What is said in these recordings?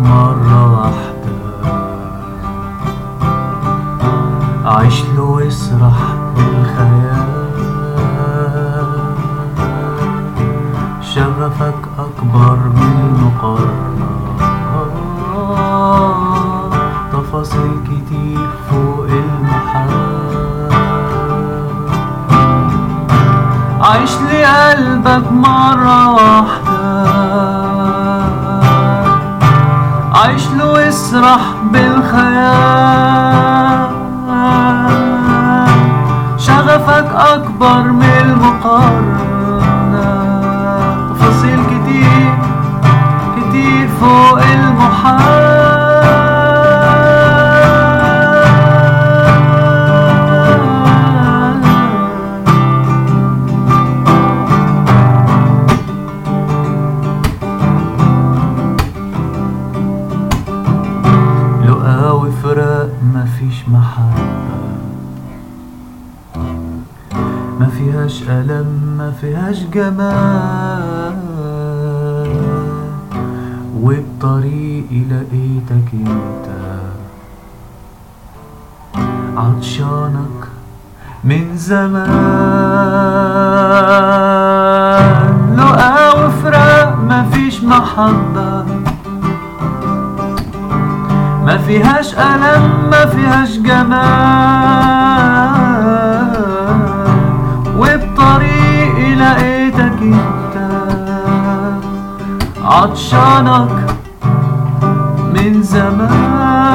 مرة واحدة. عيش له واسرح بالخيال شغفك أكبر من المقارنة تفاصيل كتير فوق المحال. عيش لقلبك مرة واحدة. واسرح بالخيال. شغفك أكبر من المقارنة. تفاصيل كتير كتير فوق المحال. ما فيهاش ألم ما فيهاش جمال. وبطريقي لقيتك انت عطشانك من زمان. لقا وفراق مفيش محبة. ما فيهاش ألم ما فيهاش جمال. وبطريقي لقيتك أنت. عطشانك من زمان.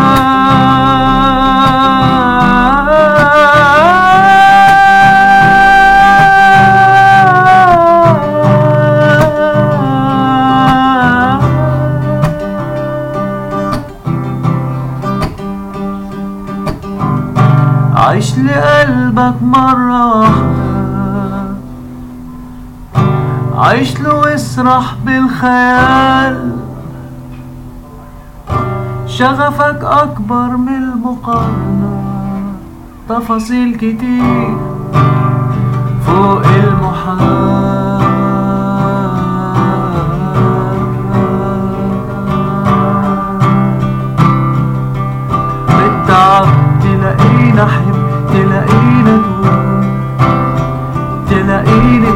عيش لقلبك مرة واحدة. عيش له واسرح بالخيال. شغفك أكبر من المقارنة. تفاصيل كتير فوق المحال.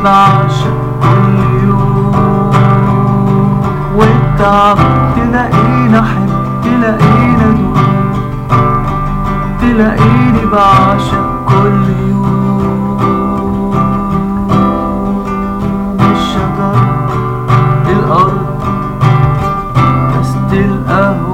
بعشق كل والتعب تلاقينا حب تلاقينا دوم تلاقيني بعشق كل يوم. الشجر الأرض بس القهوة.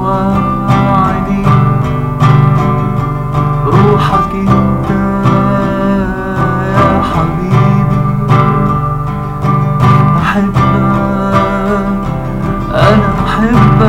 time